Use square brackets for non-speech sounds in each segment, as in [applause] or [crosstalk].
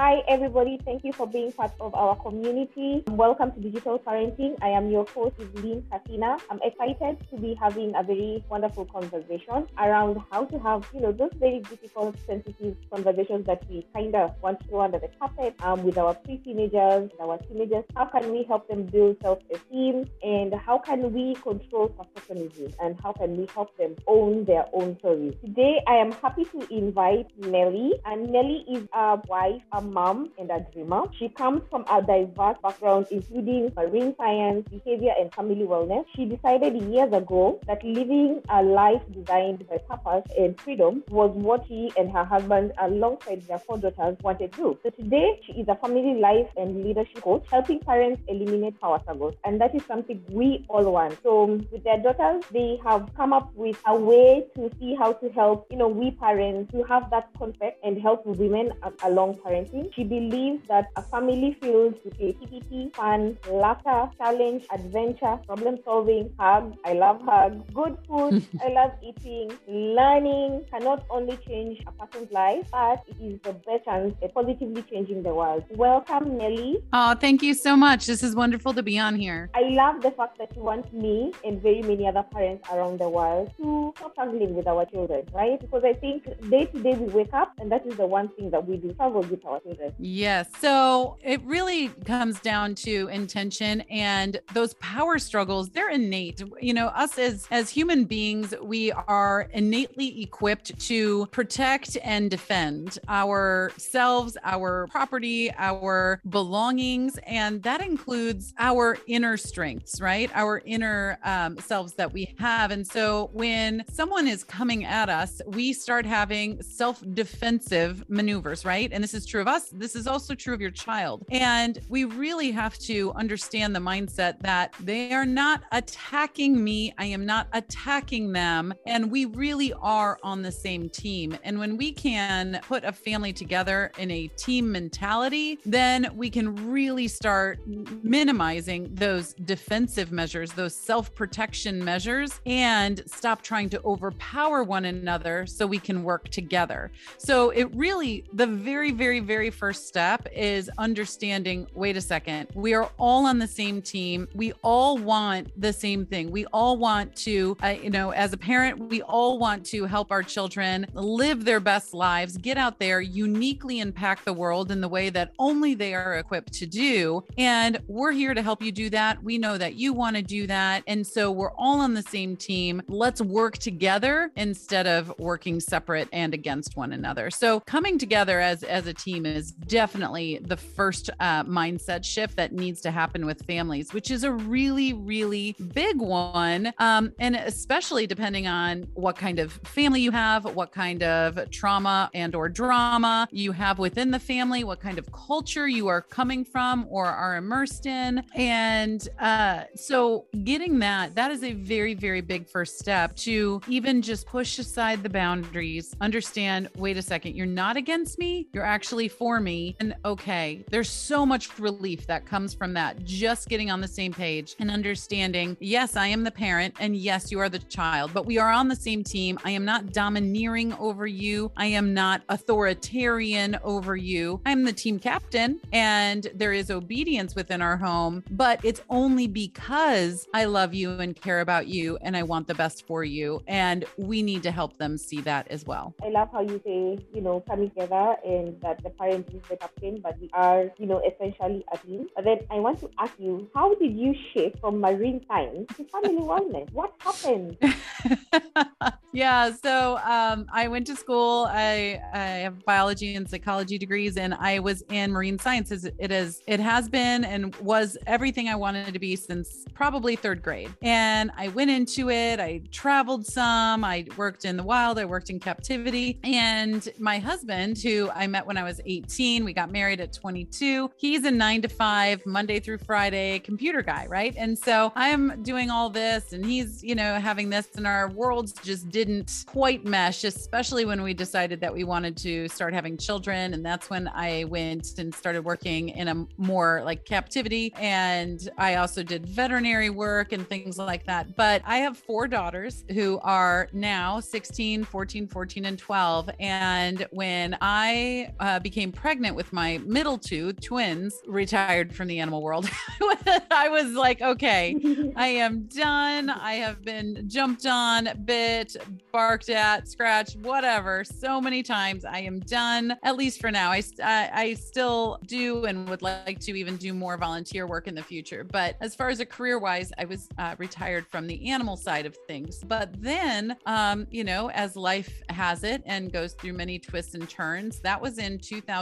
Hi, everybody. Thank you for being part of our community. Welcome to Digital Parenting. I am your host, Evelyn Katina. I'm excited to be having a very wonderful conversation around how to have, you know, those very difficult, sensitive conversations that we kind of want to throw under the carpet um, with our pre-teenagers, our teenagers. How can we help them build self-esteem, and how can we control perfectionism, and how can we help them own their own stories? Today, I am happy to invite Nelly, and Nelly is a wife, a mom, and a dreamer. She comes from a diverse background, including marine science, behavior, and family wellness. She decided years ago that living a life designed by purpose and freedom was what she and her husband, alongside their four daughters, wanted to do. So today, she is a family life and leadership coach, helping parents eliminate power struggles. And that is something we all want. So with their daughters, they have come up with a way to see how to help, you know, we parents to have that concept and help women along parenting. She believes that a family filled with creativity, fun, laughter, challenge, adventure, problem solving, hugs. I love hugs. Good food. [laughs] I love eating. Learning can not only change a person's life, but it is the best chance at positively changing the world. Welcome, Nelly. Oh, thank you so much. This is wonderful to be on here. I love the fact that you want me and very many other parents around the world to stop struggling with our children, right? Because I think day to day we wake up and that is the one thing that we do struggle with our children. Yes. So it really comes down to intention and those power struggles, they're innate. You know, us as as human beings, we are innately equipped to protect and defend ourselves, our property, our belongings, and that includes our inner strengths, right? Our inner um, selves that we have. And so when someone is coming at us, we start having self defensive maneuvers, right? And this is true of us. This is also true of your child. And we really have to understand the mindset that they are not attacking me. I am not attacking them. And we really are on the same team. And when we can put a family together in a team mentality, then we can really start minimizing those defensive measures, those self protection measures, and stop trying to overpower one another so we can work together. So it really, the very, very, very first step is understanding wait a second, we are all on the same team. We all want the same thing. We all want to, uh, you know, as a parent, we all want to help our children live their best lives, get out there, uniquely impact the world in the way that only they are equipped to do. And we're here to help you do that. We know that you want to do that. And so we're all on the same team. Let's work together instead of working separate and against one another. So coming together as, as a team is definitely the first uh, mindset shift that needs to happen with families, which is a really, really big one. Um, and especially depending on what kind of family you have, what kind of trauma and or drama you have within the family, what kind of culture you are coming from or are immersed in. And uh, so getting that, that is a very, very big first step to even just push aside the boundaries, understand, wait a second, you're not against me, you're actually for me. And okay, there's so much relief that comes from that, just getting on the same page and understanding, yes, I am the parent, and yes, you are the child, but we are on the same team. I am not domineering over you, I am not authoritarian over you. I'm the team captain, and there is obedience within our home, but it's only because I love you and care about you and I want the best for you. And we need to help them see that as well. I love how you say, you know, come together and that the is the captain, but we are, you know, essentially a team. But then I want to ask you, how did you shift from marine science to family wellness? What happened? [laughs] yeah, so um, I went to school. I, I have biology and psychology degrees, and I was in marine sciences. It is, it has been, and was everything I wanted to be since probably third grade. And I went into it. I traveled some. I worked in the wild. I worked in captivity. And my husband, who I met when I was 18, we got married at 22. He's a nine to five, Monday through Friday computer guy, right? And so I'm doing all this, and he's, you know, having this, and our worlds just didn't quite mesh, especially when we decided that we wanted to start having children. And that's when I went and started working in a more like captivity. And I also did veterinary work and things like that. But I have four daughters who are now 16, 14, 14, and 12. And when I uh, became became pregnant with my middle two twins, retired from the animal world. [laughs] I was like, okay, I am done. I have been jumped on, bit, barked at, scratched, whatever, so many times. I am done, at least for now. I, I, I still do and would like to even do more volunteer work in the future. But as far as a career wise, I was uh, retired from the animal side of things. But then, um, you know, as life has it and goes through many twists and turns, that was in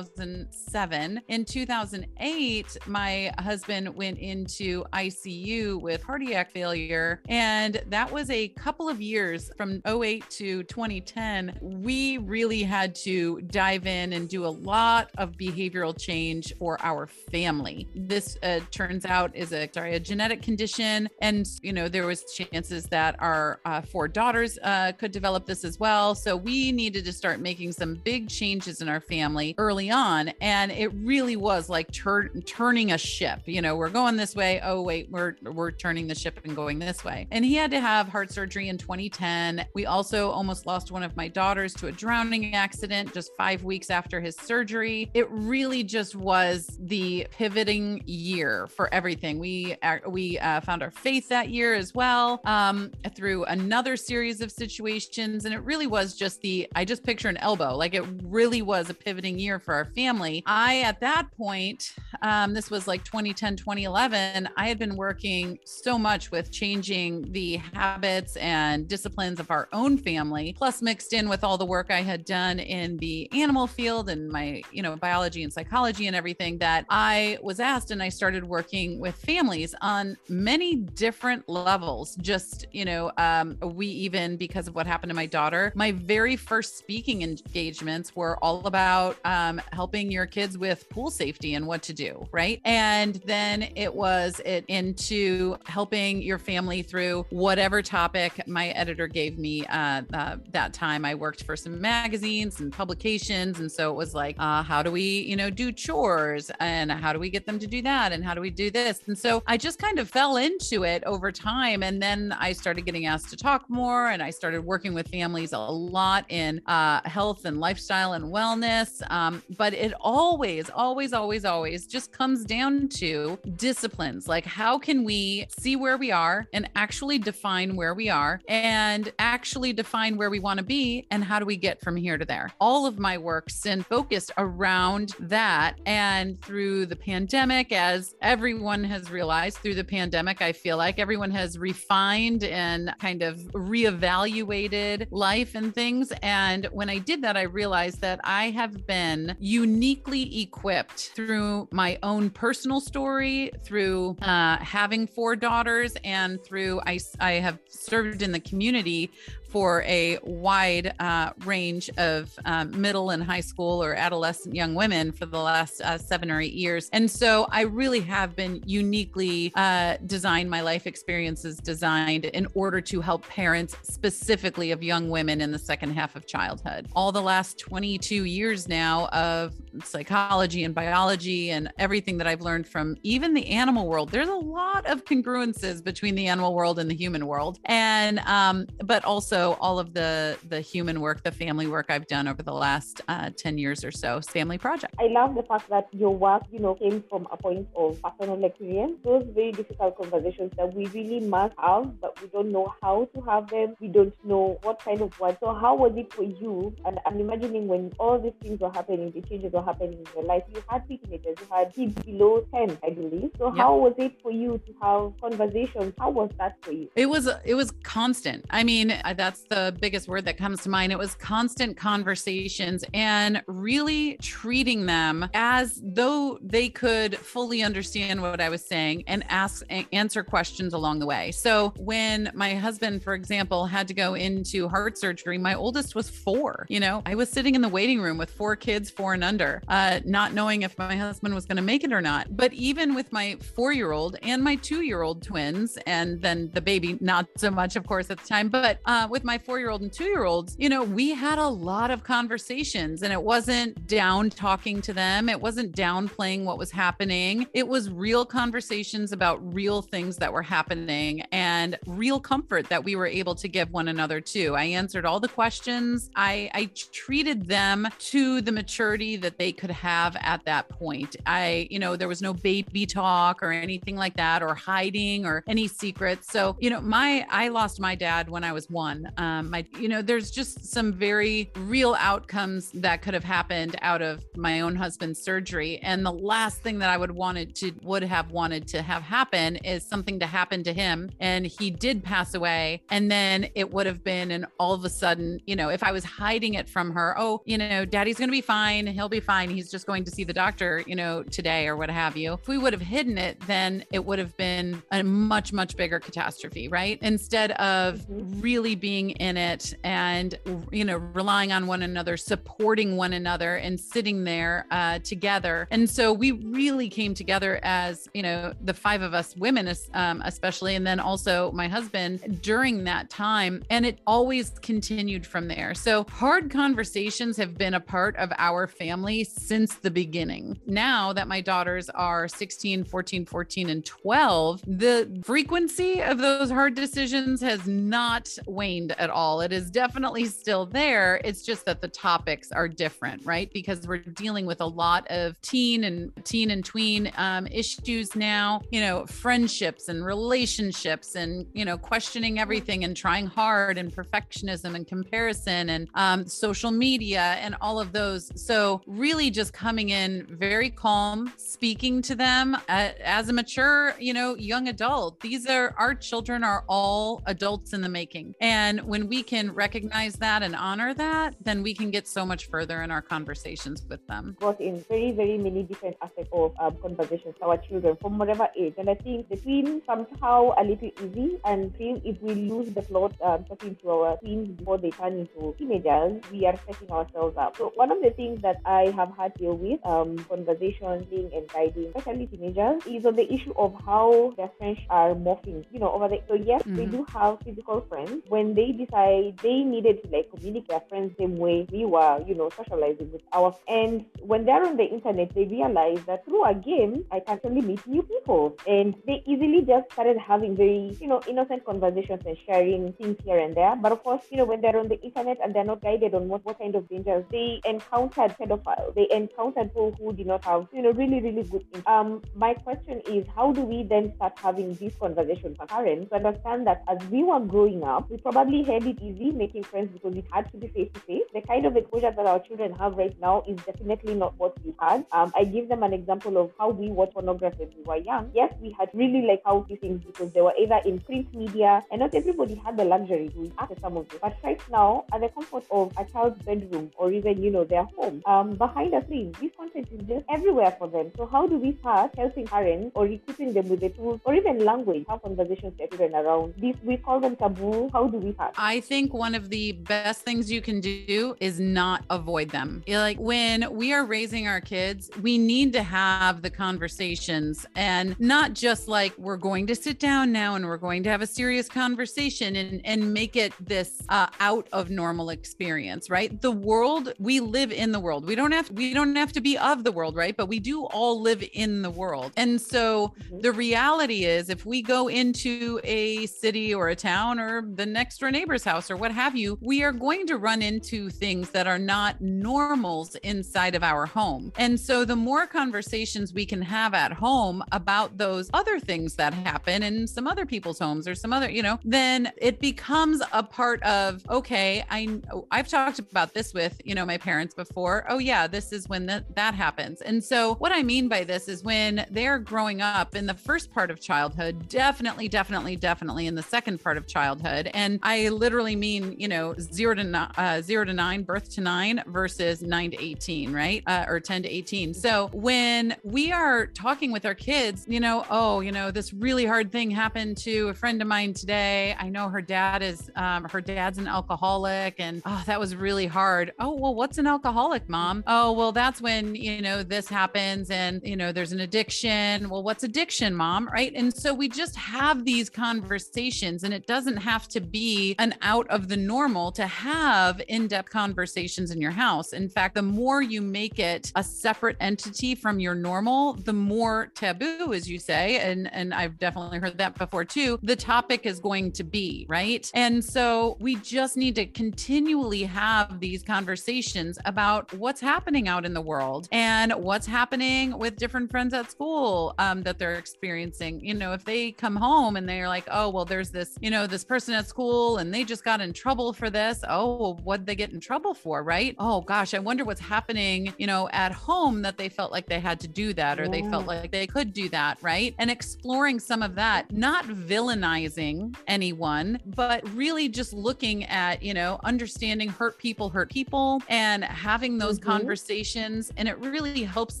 2007. In 2008, my husband went into ICU with cardiac failure. And that was a couple of years from 08 to 2010. We really had to dive in and do a lot of behavioral change for our family. This uh, turns out is a sorry a genetic condition, and you know there was chances that our uh, four daughters uh, could develop this as well. So we needed to start making some big changes in our family early on, and it really was like tur- turning a ship. You know, we're going this way. Oh wait, we're we're turning the ship and going this way. And he had to have heart surgery in 2010. We also almost lost one of my daughters to a drowning accident just five weeks after his surgery. It really just was the pivoting year for everything. We we uh, found our faith that year as well um, through another series of situations, and it really was just the I just picture an elbow, like it really was a pivoting year for our family. I at that point, um, this was like 2010, 2011. I had been working so much with changing the habits and disciplines of our own family, plus mixed in with all the work I had done in the animal field and my you know biology and psychology and everything that I was asked and I started working with families on many different levels. Just, you know, um, we even, because of what happened to my daughter, my very first speaking engagements were all about um, helping your kids with pool safety and what to do. Right. And then it was it into helping your family through whatever topic my editor gave me uh, uh, that time. I worked for some magazines and publications. And so it was like, uh, how do we, you know, do chores and how do we get them to do that? And how do we do this? And so I just kind of fell into it over time. And then I started getting asked to talk more and I started working with families a lot in uh, health and lifestyle and wellness. Um, but it always, always, always, always just comes down to disciplines. Like, how can we see where we are and actually define where we are and actually define where we want to be and how do we get from here to there? All of my work's been focused around that. And through the pandemic, as everyone has realized through the pandemic, I feel like everyone has refined and kind of reevaluated life and things. And when I did that, I realized that I have been uniquely equipped through my own personal story, through uh, having four daughters, and through I, I have served in the community for a wide uh, range of um, middle and high school or adolescent young women for the last uh, seven or eight years. And so I really have been uniquely uh, designed, my life experiences designed in order to help parents specifically of young women in the second half of childhood. All the last 22 years now of psychology and biology and everything that I've learned from even the animal world, there's a lot of congruences between the animal world and the human world. And, um, but also, all of the the human work, the family work I've done over the last uh, ten years or so, family project. I love the fact that your work, you know, came from a point of personal experience. Those very difficult conversations that we really must have, but we don't know how to have them. We don't know what kind of words. So how was it for you? And I'm imagining when all these things were happening, the changes were happening in your life. You had teenagers, you had kids below ten, I believe. So yep. how was it for you to have conversations? How was that for you? It was it was constant. I mean, that's that's the biggest word that comes to mind. It was constant conversations and really treating them as though they could fully understand what I was saying and ask answer questions along the way. So when my husband, for example, had to go into heart surgery, my oldest was four. You know, I was sitting in the waiting room with four kids, four and under, uh, not knowing if my husband was going to make it or not. But even with my four year old and my two year old twins, and then the baby, not so much, of course, at the time, but uh, with my four year old and two year olds, you know, we had a lot of conversations and it wasn't down talking to them. It wasn't downplaying what was happening. It was real conversations about real things that were happening and real comfort that we were able to give one another too. I answered all the questions. I, I treated them to the maturity that they could have at that point. I, you know, there was no baby talk or anything like that, or hiding or any secrets. So, you know, my, I lost my dad when I was one. Um, my, you know, there's just some very real outcomes that could have happened out of my own husband's surgery. And the last thing that I would wanted to, would have wanted to have happen is something to happen to him. And he did pass away. And then it would have been, and all of a sudden, you know, if I was hiding it from her, oh, you know, daddy's going to be fine. He'll be fine. He's just going to see the doctor, you know, today or what have you. If we would have hidden it, then it would have been a much, much bigger catastrophe, right? Instead of really being in it and, you know, relying on one another, supporting one another and sitting there uh, together. And so we really came together as, you know, the five of us women, um, especially, and then also my husband during that time. And it always continued from there. So hard conversations have been a part of our family since the beginning. Now that my daughters are 16, 14, 14, and 12, the frequency of those hard decisions has not waned at all. It is definitely still there. It's just that the topics are different, right? Because we're dealing with a lot of teen and teen and tween um, issues now, you know, friendships and relationships and, you know, questioning everything and trying hard and perfectionism and comparison and um, social media and all of those. So, really just coming in very calm, speaking to them as a mature, you know, young adult. These are our children are all adults in the making. And when we can recognize that and honor that, then we can get so much further in our conversations with them. Got in very, very many different aspects of um, conversations with our children from whatever age. And I think the tweens somehow a little easy and feel if we lose the plot um, talking to our teens before they turn into teenagers, we are setting ourselves up. So one of the things that I have had to deal with um, conversations being and guiding, especially teenagers, is on the issue of how their friends are morphing. You know, over the so yes, mm-hmm. we do have physical friends. When they decide they needed to like communicate their friends the same way we were, you know, socializing with our and when they're on the internet, they realize that through a game, I can actually meet new people, and they easily just started having very, you know, innocent conversations and sharing things here and there. But of course, you know, when they're on the internet and they're not guided on what, what kind of dangers they encountered pedophiles, they encountered people who did not have, you know, really, really good. Um, my question is, how do we then start having these conversations with parents to understand that as we were growing up, we probably had it easy making friends because it had to be face to face. The kind of exposure that our children have right now is definitely not what we had. Um, I give them an example of how we watch pornography when we were young. Yes, we had really like how these things because they were either in print media and not everybody had the luxury to access some of them. But right now, at the comfort of a child's bedroom or even, you know, their home, um, behind a screen, this content is just everywhere for them. So how do we start helping parents or equipping them with the tools or even language, have conversations with children around this? We call them taboo. How do we start? I think one of the best things you can do is not avoid them. Like when we are raising our kids, we need to have the conversations and not just like we're going to sit down now and we're going to have a serious conversation and, and make it this uh, out of normal experience, right? The world, we live in the world. We don't have we don't have to be of the world, right? But we do all live in the world. And so mm-hmm. the reality is if we go into a city or a town or the next door neighbor's house or what have you, we are going to run into things that are not normals inside of our home. And so the more conversations we can have at home about those other things that happen in some other people's homes or some other, you know, then it becomes a part of, okay, I I've talked about this with, you know, my parents before. Oh yeah, this is when that that happens. And so what I mean by this is when they're growing up in the first part of childhood, definitely, definitely, definitely in the second part of childhood. And I literally mean, you know, zero to uh, zero to nine, birth to nine versus nine to 18, right? Uh, or 10 to 18. So when we are talking with our kids, you know, oh, you know, this really hard thing happened to a friend of mine today. I know her dad is, um, her dad's an alcoholic and oh, that was really hard. Oh, well, what's an alcoholic, mom? Oh, well, that's when, you know, this happens and, you know, there's an addiction. Well, what's addiction, mom? Right. And so we just have these conversations and it doesn't have to be an out of the normal to have in depth conversations in your house. In fact, the more you make it a separate entity from your normal, the more taboo, as you say, and, and I've definitely heard that before too, the topic is going to be, right? And so we just need to continually have these conversations about what's happening happening out in the world and what's happening with different friends at school um, that they're experiencing. You know, if they come home and they're like, oh, well, there's this, you know, this person at school and they just got in trouble for this. Oh, well, what they get in trouble for? Right. Oh, gosh, I wonder what's happening, you know, at home that they felt like they had to do that or yeah. they felt like they could do that. Right. And exploring some of that, not villainizing anyone, but really just looking at, you know, understanding hurt people hurt people and having those mm-hmm. conversations. And it really helps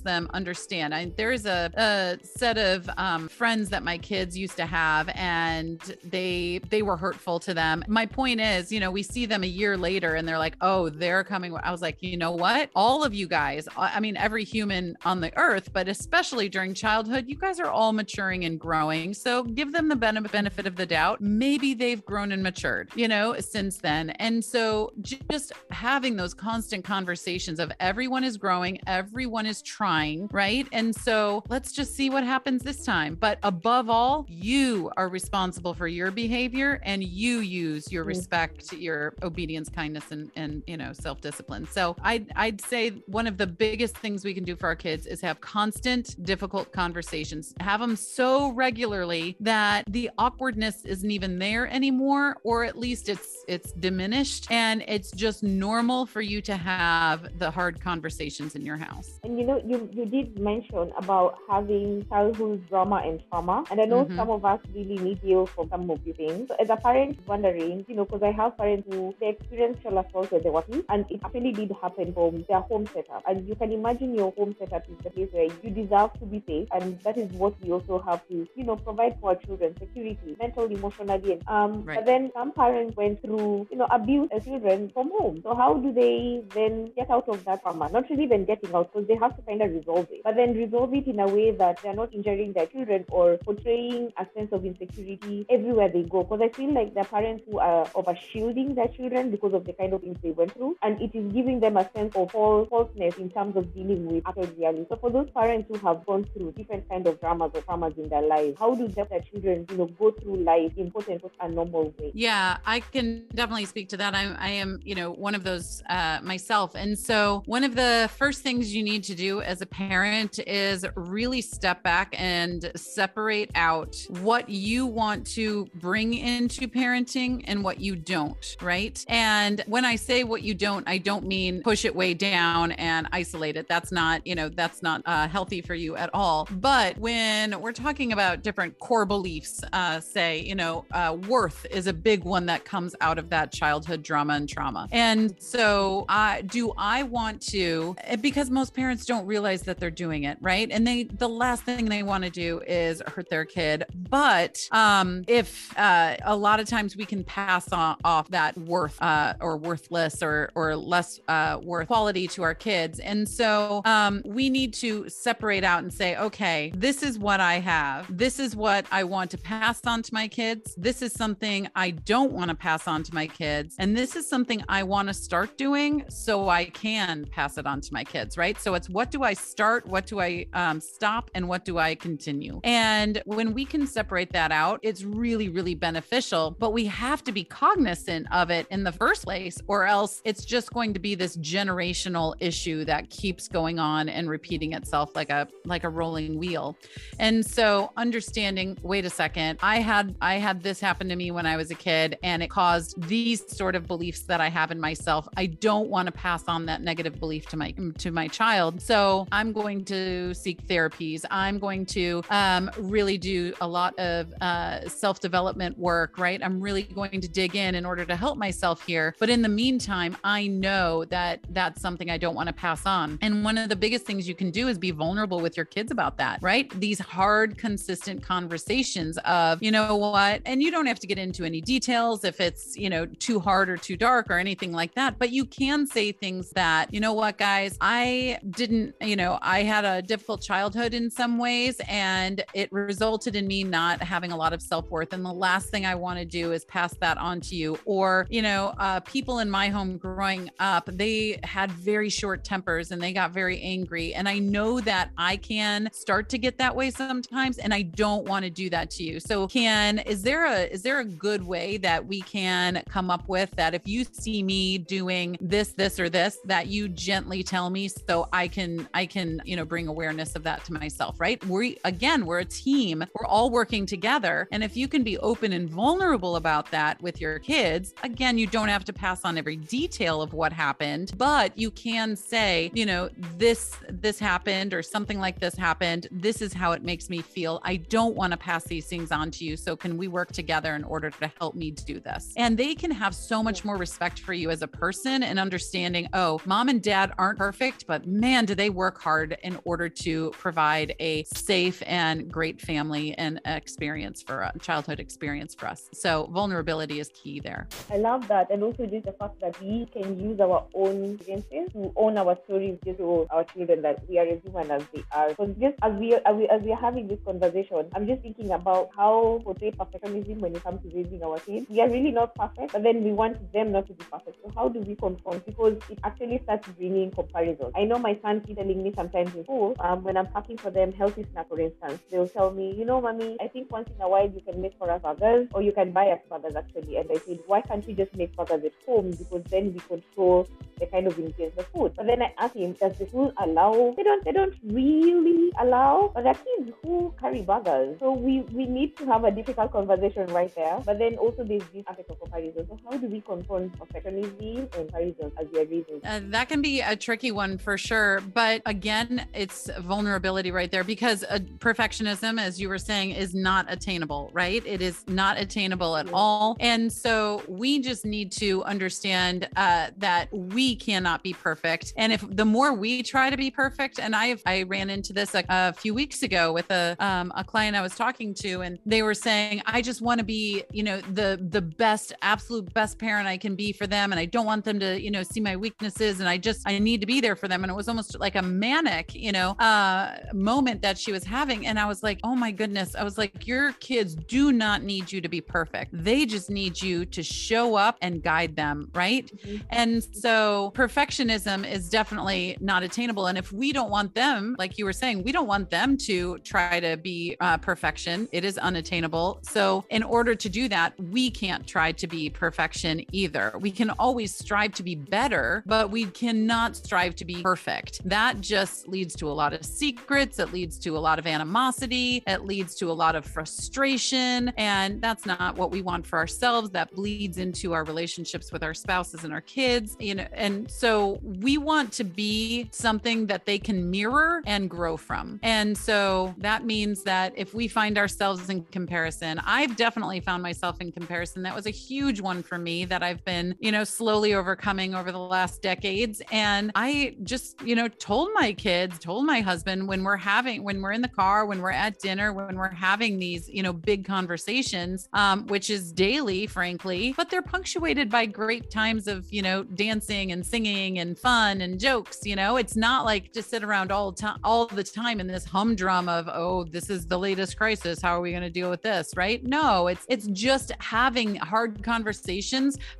them understand. I, there's a, a set of um, friends that my kids used to have, and they they were hurtful to them. My point is, you know, we see them a year later, and they're like, "Oh, they're coming." I was like, you know what? All of you guys, I mean, every human on the earth, but especially during childhood, you guys are all maturing and growing. So give them the benefit of the doubt. Maybe they've grown and matured, you know, since then. And so just having those constant conversations of everyone is growing, everyone is trying, right? And so let's just see what happens this time. But above all, you are responsible for your behavior and you use your respect, your obedience, kindness, and and you know, self-discipline. So I'd I'd say one of the biggest things we can do for our kids is have constant, difficult conversations. Have them so regularly that the awkwardness isn't even there anymore, or at least it's it's diminished and it's just normal for you to have the hard conversations in your house. And you know, you you did mention about having childhood drama and trauma, and I know mm-hmm. some of us really need you for some of these things. So as a parent, wondering, you know, because I have parents who they experienced sexual assault when they were kids, and it actually did happen from their home setup. And you can imagine your home setup is the place where you deserve to be safe, and that is what we also have to, you know, provide for our children: security, mental, emotionally. And, um, right. But then some parents went through, you know, abuse as children from home. So how do they then get out of that trauma? Not really even getting out, because they have to kind of resolve it, but then resolve it in a way that they're not injuring their children or portraying a sense of insecurity everywhere they go. Because I feel like the parents who are over shielding their children because of the kind of things they went through, and it is giving them a sense of falseness in terms of dealing with actual reality. So for those parents who have gone through different kind of dramas or traumas in their lives, how do their children, you know, go through life in quote unquote a normal way? Yeah, I can definitely speak to that. I, I am, you know, one of those uh, myself, and so one of the first things you need to do as a parent is really step back and separate out what you want to bring into parenting and what you don't, right? And when I say what you don't, I don't mean push it way down and isolate it. That's not, you know, that's not uh, healthy for you at all. But when we're talking about different core beliefs, uh, say, you know, uh, worth is a big one that comes out of that childhood drama and trauma. And so, uh, do I want to, because most parents don't realize that they're doing it, right? And they, the last thing they want to do is hurt their kid. But um, if uh, a lot of times we can pass on, off that worth uh, or worthless or, or less uh, worth quality to our kids. And so um, we need to separate out and say, okay, this is what I have. This is what I want to pass on to my kids. This is something I don't want to pass on to my kids. And this is something I want to start doing so I can pass it on to my kids, right? So it's what do I start? What do I um, stop? And what do I continue? And when we can separate that out, it's really, really beneficial. But we have to be cognizant of it in the first place, or else it's just going to be this generational issue that keeps going on and repeating itself like a like a rolling wheel. And so understanding, wait a second, I had I had this happen to me when I was a kid and it caused these sort of beliefs that I have in myself. I don't want to pass on that negative belief to my to my child. So I'm going to seek therapies. I'm going to um, really do a lot of uh, self development work, right? I'm really going to dig in in order to help myself here. But in the meantime, I know that that's something I don't want to pass on. And one of the biggest things you can do is be vulnerable with your kids about that, right? These hard, consistent conversations of, you know what? And you don't have to get into any details if it's, you know, too hard or too dark or anything like that. But you can say things that, you know what, guys, I didn't, you know, I had a difficult childhood in some ways and it resulted in me not having a lot of self worth. And the last thing I want to do is pass that on to you. Or, you know, uh, people in my home growing up, they had very short tempers and they got very angry. And I know that I can start to get that way sometimes. And I don't want to do that to you. So, can, is there a, is there a good way that we can come up with that if you see me doing this, this, or this, that you gently tell me so I can I can, you know, bring awareness of that to myself, right? We again, we're a team. We're all working together. And if you can be open and vulnerable about that with your kids, again, you don't have to pass on every detail of what happened, but you can say, you know, this this happened or something like this happened. This is how it makes me feel. I don't want to pass these things on to you. So can we work together in order to help me do this? And they can have so much more respect for you as a person and understanding, oh, mom and dad aren't perfect, but man, do they work hard in order to provide a safe and great family and experience for a childhood experience for us. So vulnerability is key there. I love that. And also just the fact that we can use our own experiences to own our stories just to our children that we are as human as they are. So just as we, as we as we are having this conversation, I'm just thinking about how portray perfectionism when it comes to raising our kids. We are really not perfect, but then we want them not to be perfect. So how do we confront? Because it actually starts bringing comparison. I know my son keeps telling me sometimes in school, um, when I'm packing for them healthy snack, for instance, they'll tell me, you know, mommy, I think once in a while you can make for us burgers, or you can buy us burgers actually. And I said, why can't we just make burgers at home? Because then we control the kind of ingredients of food. But then I asked him, does the school allow? They don't. They don't really allow. But are kids who carry burgers, so we we need to have a difficult conversation right there. But then also there's this aspect of comparison. So how do we confront perfectionism and comparison as we are? Uh, that can be a tricky one for sure. But again, it's vulnerability right there because uh, perfectionism, as you were saying, is not attainable. Right? It is not attainable at yeah. all. And so we just need to understand uh, that we cannot be perfect. And if the more we try to be perfect, and I I ran into this a, a few weeks ago with a um, a client I was talking to, and they were saying, I just want to be, you know, the the best, absolute best parent I can be for them, and I don't want them to, you know, see my weaknesses, and I just I need to be there for them. And it was almost like a manic, you know, uh, moment that she was having, and I was like, oh my goodness, I was like, your kids do not need you to be perfect. They just need you to show up and guide them, right? Mm-hmm. And so perfectionism is definitely not attainable. And if we don't want them, like you were saying, we don't want them to try to be uh, perfection. It is unattainable. So in order to do that, we can't try to be perfection either. We can always strive to be better, but we cannot strive to be perfect. That just leads to a lot of secrets. It leads to a lot of animosity. It leads to a lot of frustration. And that's not what we want for ourselves. That bleeds into our relationships with our spouses and our kids. You know, and so we want to be something that they can mirror and grow from. And so that means that if we find ourselves in comparison, I've definitely found myself in comparison. That was a huge one for me that I've been, you know, slowly overcoming over the last decades. And I just, you know, told my kids, told my husband when we're having, when we're in the car, when we're at dinner, when we're having these, you know, big conversations, um, which is daily, frankly, but they're punctuated by great times of, you know, dancing and singing and fun and jokes. You know, it's not like to sit around all time, all the time in this humdrum of, oh, this is the latest crisis. How are we going to deal with this? Right? No, it's it's just having hard conversations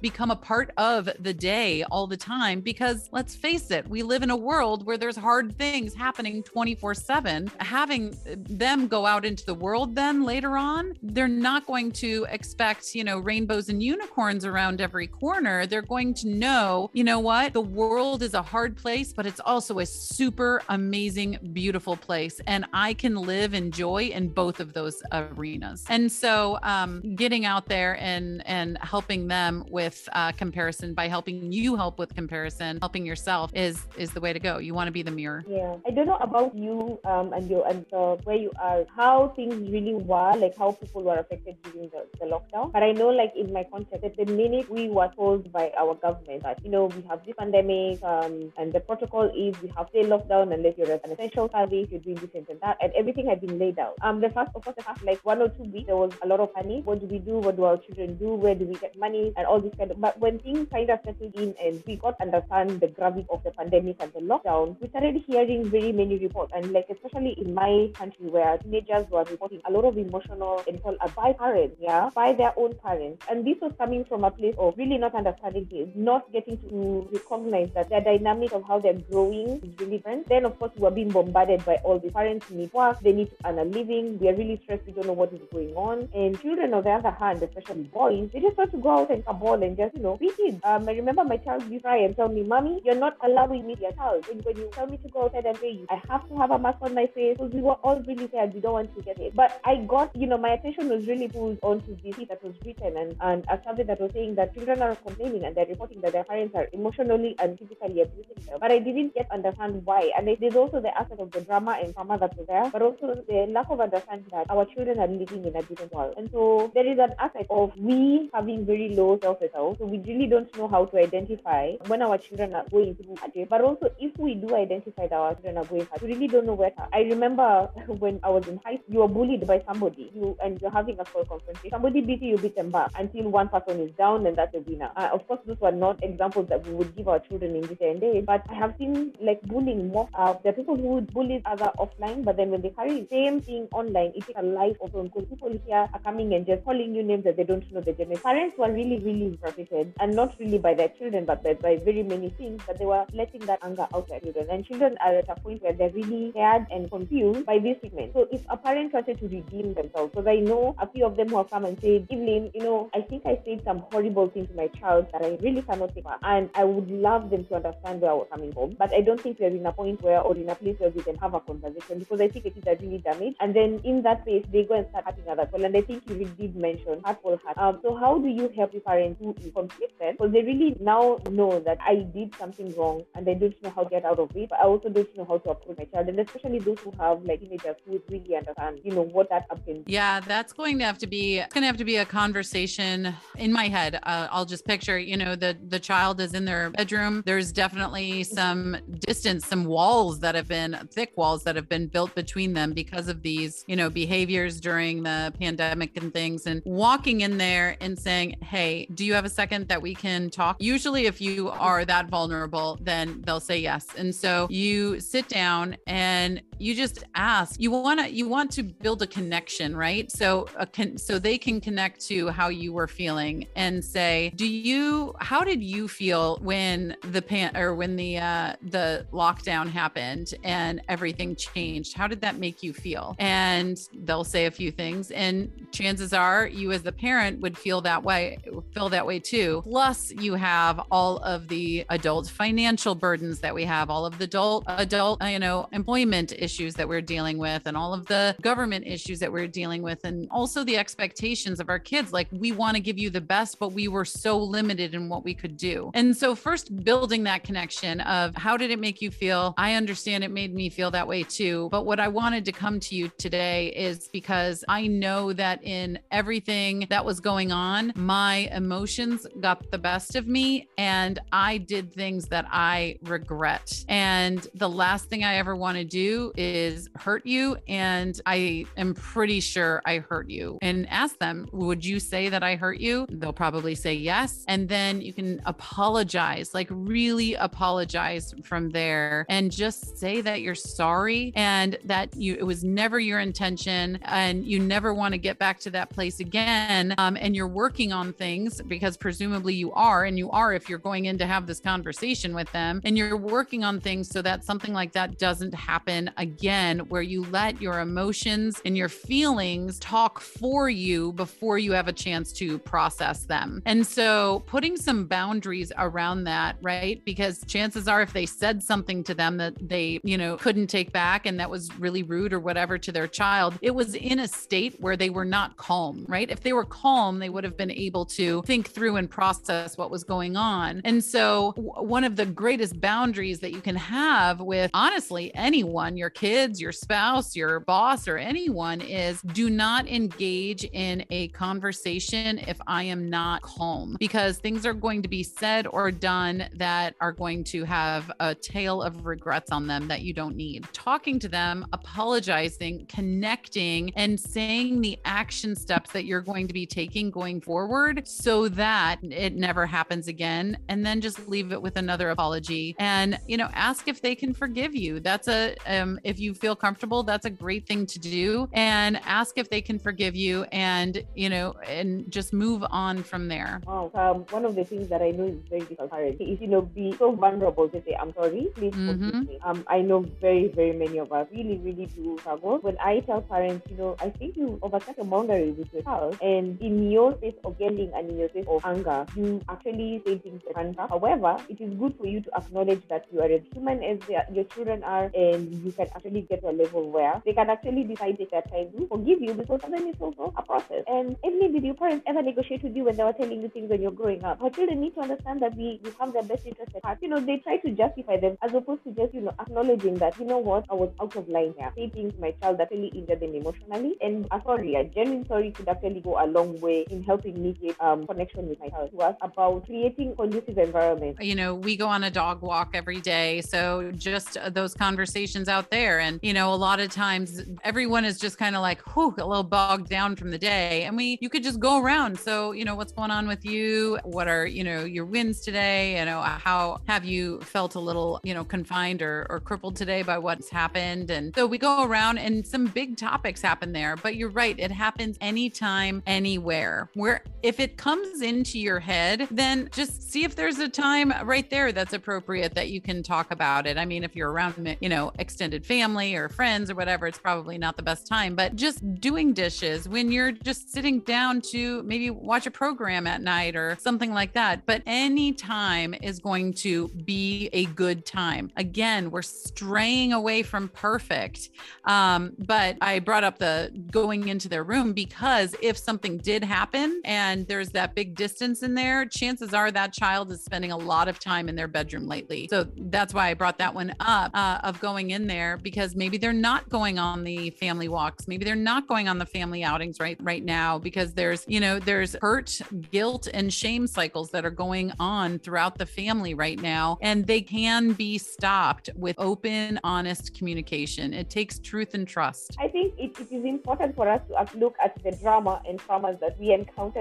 become a part of the day all the time because let's face it, we live in a world where there's hard things happening 24 7. Having them go out into the world then later on, they're not going to expect, you know, rainbows and unicorns around every corner. They're going to know, you know what? The world is a hard place, but it's also a super amazing, beautiful place. And I can live and joy in both of those arenas. And so um, getting out there and and helping them with uh, comparison by helping you help with comparison, helping yourself is is the way to go. You want to be the mirror. Yeah. I don't know about you um, and your and where you are, how things really were, like how people were affected during the, the lockdown. But I know like in my context, at the minute we were told by our government that, you know, we have this pandemic um, and the protocol is we have to lockdown unless you're an essential service, you're doing this and that, and everything had been laid out. Um, the first, of course, the first like one or two weeks, there was a lot of panic. What do we do? What do our children do? Where do we get money? And all this kind of. But when things kind of settled in and we got understand the gravity of the pandemic and the lockdown, we started hearing very many reports. And like especially in my country where teenagers were reporting a lot of emotional and by parents, yeah, by their own parents. And this was coming from a place of really not understanding kids, not getting to recognize that the dynamic of how they're growing is different. Then of course we're being bombarded by all the parents need work, they need to earn a living, we are really stressed, we don't know what is going on. And children on the other hand, especially boys, they just want to go out and a ball and just, you know, be kids. Um, I remember my child used to cry and tell me, Mommy, you're not allowing me to be child. When, when you tell me to go outside and play, I have to have a mask on my face because we were all really scared. We don't want to get it. But I got, you know, my attention was really pulled onto this that was written and, and a survey that was saying that children are complaining and they're reporting that their parents are emotionally and physically abusing them. But I didn't yet understand why. And there's also the aspect of the drama and trauma that was there, but also the lack of understanding that our children are living in a different world. And so there is an aspect of we having very low self-esteem. So we really don't know how to identify when our children are going through it. But also if we do identify that our children are going through, we really don't know where to. I remember [laughs] when I was in high school, you were bullied by somebody, you and you're having a full confrontation. Somebody beat you, you beat them back until one person is down and that's a winner. Uh, of course, those were not examples that we would give our children in this and age, but I have seen like bullying more. Uh, there are people who would bully other offline, but then when they carry the same thing online, it is a life of them because people here are coming and just calling you names that they don't know the gender. Parents were really, really frustrated and not really by their children, but by, by very many things, but they were letting that anger out their children. And children are at a point where they're really scared and confused by this treatment. So if a parent wanted to redeem themselves, because I know a few of them who have come and said, Evelyn, you know, I think I said some horrible things to my child that I really cannot take back. And I would love them to understand where I was coming from. But I don't think we're in a point where or in a place where we can have a conversation because I think it is really damaged. And then in that space, they go and start hurting others. Well, and I think you did mention hurtful heart. Um, so how do you help the parents who is conflicted? Because they really now know that I did something wrong and I don't know how to get out of it. But I also don't know how to approach my child. And especially those who have like teenagers who really understand, you know, what that happens. Yeah, that's going to have to be it's going to have to be a conversation in my head. Uh, I'll just picture, you know, the the child is in their bedroom. There's definitely some distance, some walls that have been thick walls that have been built between them because of these, you know, behaviors during the pandemic and things. And walking in there and saying, "Hey, do you have a second that we can talk?" Usually, if you are that vulnerable, then they'll say yes. And so you sit down and you just ask. You want to you want to build a connection, right? So a con- so they can connect to how you were feeling and say, "Do you how did you feel when the pan or when the uh the lockdown happened and everything changed? How did that make you feel?" And they'll say a few things and chances are you as the parent would feel that way feel that way too. Plus you have all of the adult financial burdens that we have, all of the adult adult you know employment issues that we're dealing with and all of the government issues that we're dealing with and also the expectations of our kids like we want to give you the best but we were so limited in what we could do. And so first building that connection of how did it make you feel? I understand it made me feel that way too, but what I wanted to come to you today is because I know that in everything that was going on, my emotions got the best of me and I did things that I regret. And the last thing I ever want to do is hurt you. And I am pretty sure I hurt you. And ask them, would you say that I hurt you? They'll probably say yes. And then you can apologize, like really apologize from there and just say that you're sorry and that you it was never your intention and you never want to get back to that place again. Um, and you're working on things because presumably you are, and you are if you're going in to have this conversation with them and you're working on things so that something like that doesn't happen again, where you let your emotions and your feelings talk for you before you have a chance to process them. And so putting some boundaries around that, right? Because chances are if they said something to them that they, you know, couldn't take back and that was really rude or whatever to their child, it was in a state where they were not calm, right? If they were calm, they would have been able to think through and process what was going on. And so, one of the greatest boundaries that you can have with honestly anyone, your kids, your spouse, your boss, or anyone is do not engage in a conversation if I am not calm because things are going to be said or done that are going to have a tale of regrets on them that you don't need. Talking to them, apologizing, connecting, and saying the action steps that you're going to be taking going forward so that it never happens again. And then just leave it with another apology and, you know, ask if they can forgive you. That's a, um, if you feel comfortable, that's a great thing to do. And ask if they can forgive you and, you know, and just move on from there. Wow. Um, one of the things that I know is very difficult is, you know, be so vulnerable to say, I'm sorry, please mm-hmm. forgive me. Um, I know very, very many of us really, really do struggle. When I tell parents, you know, I think you overstep a boundary with your child, and in your face of yelling and in your face of anger, you actually say things that can't. However, it is good for you to acknowledge that you are as human as your children are, and you can actually get to a level where they can actually decide their time to forgive you because sometimes it's also a process. And even if your parents ever negotiate with you when they were telling you things when you're growing up, our children need to understand that we, we have their best interest at heart. You know, they try to justify them as opposed to just, you know, acknowledging that, you know what, I was out of line here. Say things my child that really injured them emotionally. And a sorry, a genuine sorry could actually go a long way in helping mediate um, connection with my. To us about creating conducive environment. You know, we go on a dog walk every day. So just those conversations out there. And, you know, a lot of times everyone is just kind of like, whew, a little bogged down from the day. And we, you could just go around. So, you know, what's going on with you? What are, you know, your wins today? You know, how have you felt a little, you know, confined or, or crippled today by what's happened? And so we go around and some big topics happen there. But you're right, it happens anytime, anywhere. Where if it comes into your head, then just see if there's a time right there that's appropriate that you can talk about it. I mean, if you're around, you know, extended family or friends or whatever, it's probably not the best time. But just doing dishes when you're just sitting down to maybe watch a program at night or something like that. But any time is going to be a good time. Again, we're straying away from perfect. Um, but I brought up the going into their room because if something did happen and there's that big distance in there, chances are that child is spending a lot of time in their bedroom lately. So that's why I brought that one up uh, of going in there because maybe they're not going on the family walks. Maybe they're not going on the family outings right right now because there's, you know, there's hurt, guilt, and shame cycles that are going on throughout the family right now. And they can be stopped with open, honest communication. It takes truth and trust. I think it, it is important for us to look at the drama and traumas that we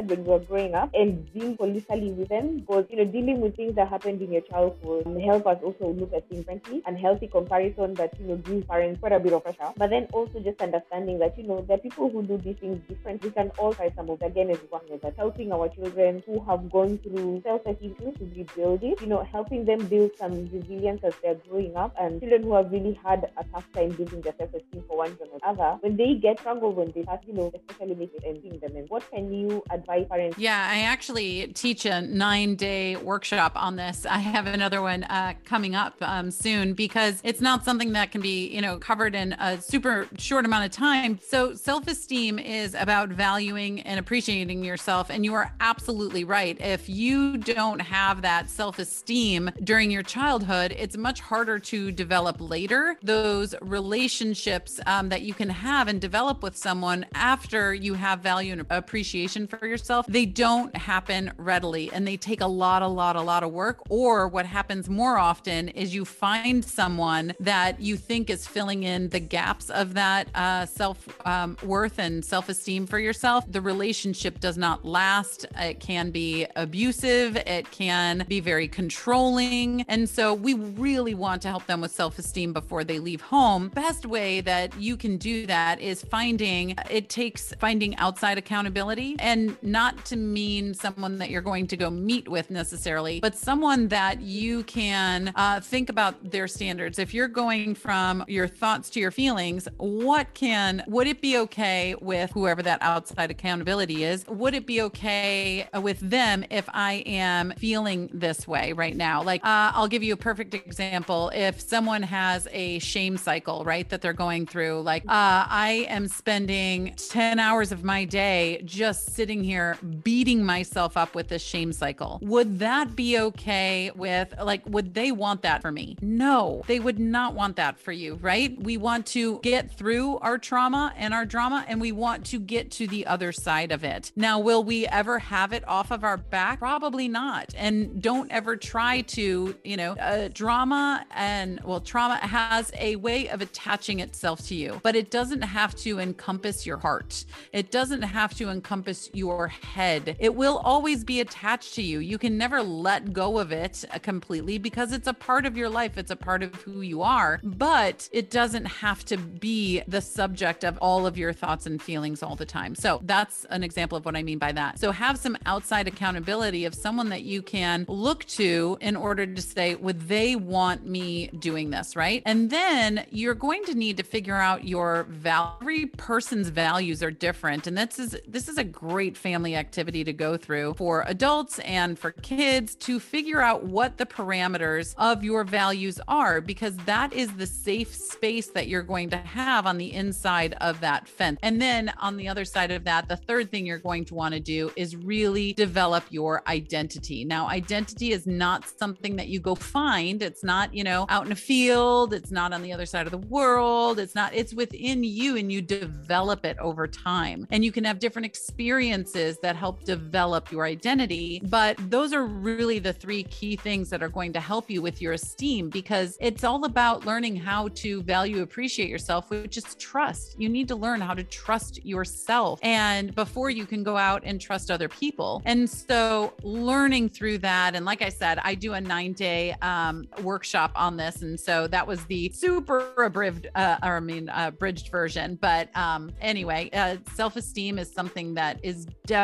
when we were growing up and being politically with them because, you know, dealing with things that happened in your childhood help us also look at things differently and healthy comparison that, you know, gives parents quite a bit of pressure. But then also just understanding that, you know, there are people who do these things different. We can all try some of them. Again, as one that helping our children who have gone through self-esteem to rebuild it, you know, helping them build some resilience as they're growing up and children who have really had a tough time building their self-esteem for one reason or another, when they get struggle, when they start, you know, especially make it and seeing them. And what can you parents? Yeah, I actually teach a nine day workshop on this. I have another one uh, coming up um, soon because it's not something that can be, you know, covered in a super short amount of time. So self esteem is about valuing and appreciating yourself. And you are absolutely right. If you don't have that self esteem during your childhood, it's much harder to develop later. Those relationships um, that you can have and develop with someone after you have value and appreciation for yourself, they don't happen readily and they take a lot, a lot, a lot of work. Or what happens more often is you find someone that you think is filling in the gaps of that uh, self um, worth and self esteem for yourself. The relationship does not last. It can be abusive, it can be very controlling. And so we really want to help them with self esteem before they leave home. Best way that you can do that is finding it takes finding outside accountability and not to mean someone that you're going to go meet with necessarily, but someone that you can uh, think about their standards. If you're going from your thoughts to your feelings, what can, would it be okay with whoever that outside accountability is? Would it be okay with them if I am feeling this way right now? Like, uh, I'll give you a perfect example. If someone has a shame cycle, right, that they're going through, like, uh, I am spending 10 hours of my day just sitting here beating myself up with this shame cycle. Would that be okay with, like, would they want that for me? No, they would not want that for you, right? We want to get through our trauma and our drama and we want to get to the other side of it. Now, will we ever have it off of our back? Probably not. And don't ever try to, you know, uh, drama and, well, trauma has a way of attaching itself to you, but it doesn't have to encompass your heart. It doesn't have to encompass your head. It will always be attached to you. You can never let go of it uh, completely because it's a part of your life, it's a part of who you are. But but it doesn't have to be the subject of all of your thoughts and feelings all the time. So that's an example of what I mean by that. So have some outside accountability of someone that you can look to in order to say, would they want me doing this? Right. And then you're going to need to figure out your value. Every person's values are different. And this is this is a great family activity to go through for adults and for kids to figure out what the parameters of your values are, because that is the safe space that you're going to have on the inside of that fence. And then on the other side of that, the third thing you're going to want to do is really develop your identity. Now, identity is not something that you go find. It's not, you know, out in a field, it's not on the other side of the world. It's not, it's within you and you develop it over time. And you can have different experiences that help develop your identity. But those are really the three key things that are going to help you with your esteem because it's all about learning how to value, appreciate yourself, which is trust. You need to learn how to trust yourself. And before you can go out and trust other people. And so learning through that. And like I said, I do a nine day um, workshop on this. And so that was the super abridged, uh, or I mean, uh, bridged version. But um, anyway, uh, self esteem is something that is definitely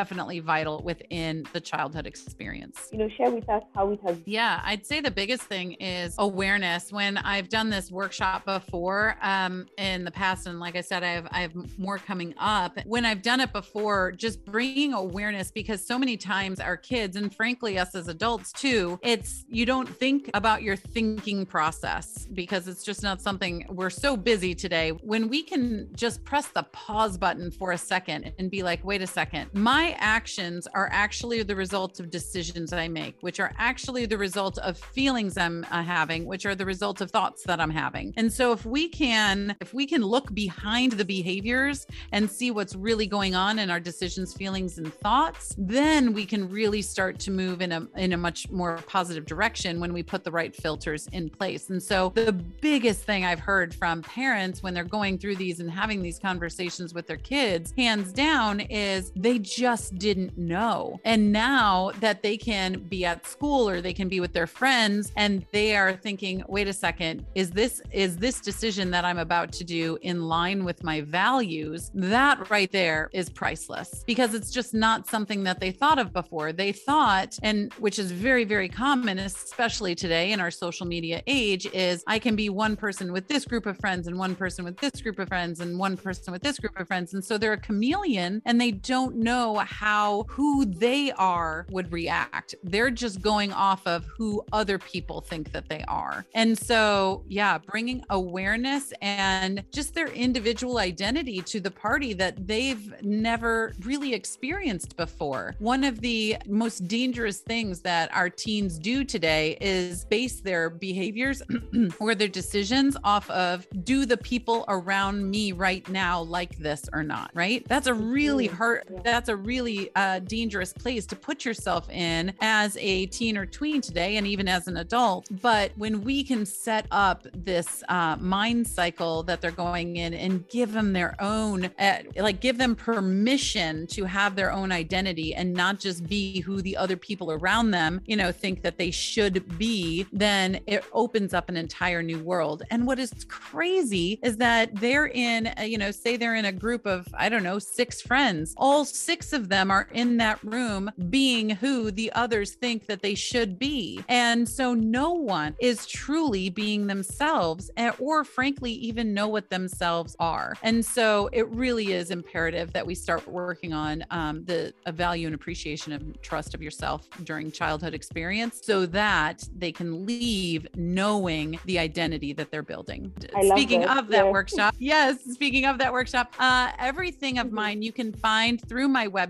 vital within the childhood experience. You know, share with us how it has. Yeah, I'd say the biggest thing is awareness. When I've done this workshop before um, in the past, and like I said, I have I have more coming up. When I've done it before, just bringing awareness because so many times our kids, and frankly us as adults too, it's you don't think about your thinking process because it's just not something we're so busy today. When we can just press the pause button for a second and be like, wait a second, my actions are actually the result of decisions I make, which are actually the result of feelings I'm uh, having, which are the result of thoughts that I'm having. And so if we can, if we can look behind the behaviors and see what's really going on in our decisions, feelings, and thoughts, then we can really start to move in a in a much more positive direction when we put the right filters in place. And so the biggest thing I've heard from parents when they're going through these and having these conversations with their kids, hands down, is they just didn't know. And now that they can be at school or they can be with their friends and they are thinking, wait a second, is this is this decision that I'm about to do in line with my values? That right there is priceless because it's just not something that they thought of before. They thought, and which is very, very common, especially today in our social media age, is I can be one person with this group of friends and one person with this group of friends and one person with this group of friends. And so they're a chameleon and they don't know how who they are would react. They're just going off of who other people think that they are. And so, yeah, bringing awareness and just their individual identity to the party that they've never really experienced before. One of the most dangerous things that our teens do today is base their behaviors [clears throat] or their decisions off of do the people around me right now like this or not, right? That's a really hard, that's a really uh, dangerous place to put yourself in as a teen or tween today, and even as an adult. But when we can set up this uh, mind cycle that they're going in and give them their own, uh, like give them permission to have their own identity and not just be who the other people around them, you know, think that they should be, then it opens up an entire new world. And what is crazy is that they're in, uh, you know, say they're in a group of, I don't know, six friends. All six of them are in that room being who the others think that they should be. And so no one is truly being themselves eh, or frankly even know what themselves are. And so it really is imperative that we start working on um, the a value and appreciation of trust of yourself during childhood experience so that they can leave knowing the identity that they're building. I Speaking of that Yes. workshop, yes, speaking of that workshop, uh, everything of Mhm. mine you can find through my website,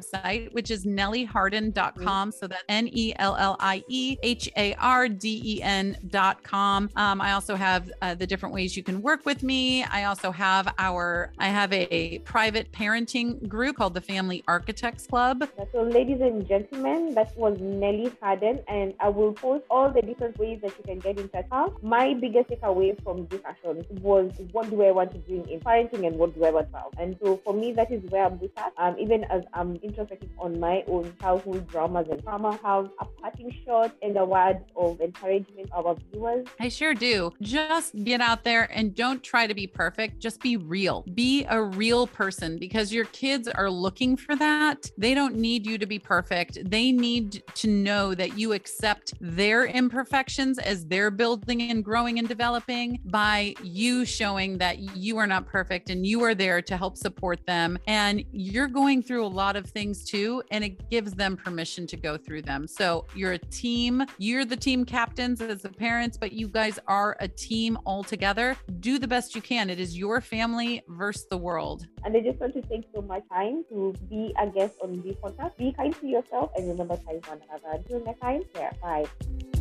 which is nellieharden.com. So that's N E L L I E H A R D E N.com. Um, I also have uh, the different ways you can work with me. I also have our, I have a private parenting group called the Family Architects Club. So, ladies and gentlemen, that was Nellie Harden, and I will post all the different ways that you can get in touch. My biggest takeaway from this session was what do I want to bring in parenting and what do I want to have? And so, for me, that is where I'm with at. Um, even as I'm introspecting on my own childhood dramas and trauma, have a parting shot and a word of encouragement of our viewers. I sure do. Just, get out there and don't try to be perfect. Just be real. Be a real person because your kids are looking for that. They don't need you to be perfect. They need to know that you accept their imperfections as they're building and growing and developing by you showing that you are not perfect and you are there to help support them. And you're going through a lot of things too, and it gives them permission to go through them. So you're a team. You're the team captains as the parents, but you guys are a team all together. Do the best you can. It is your family versus the world. And I just want to take so much time to be a guest on this podcast. Be kind to yourself and remember time one another. Until next time, yeah, bye.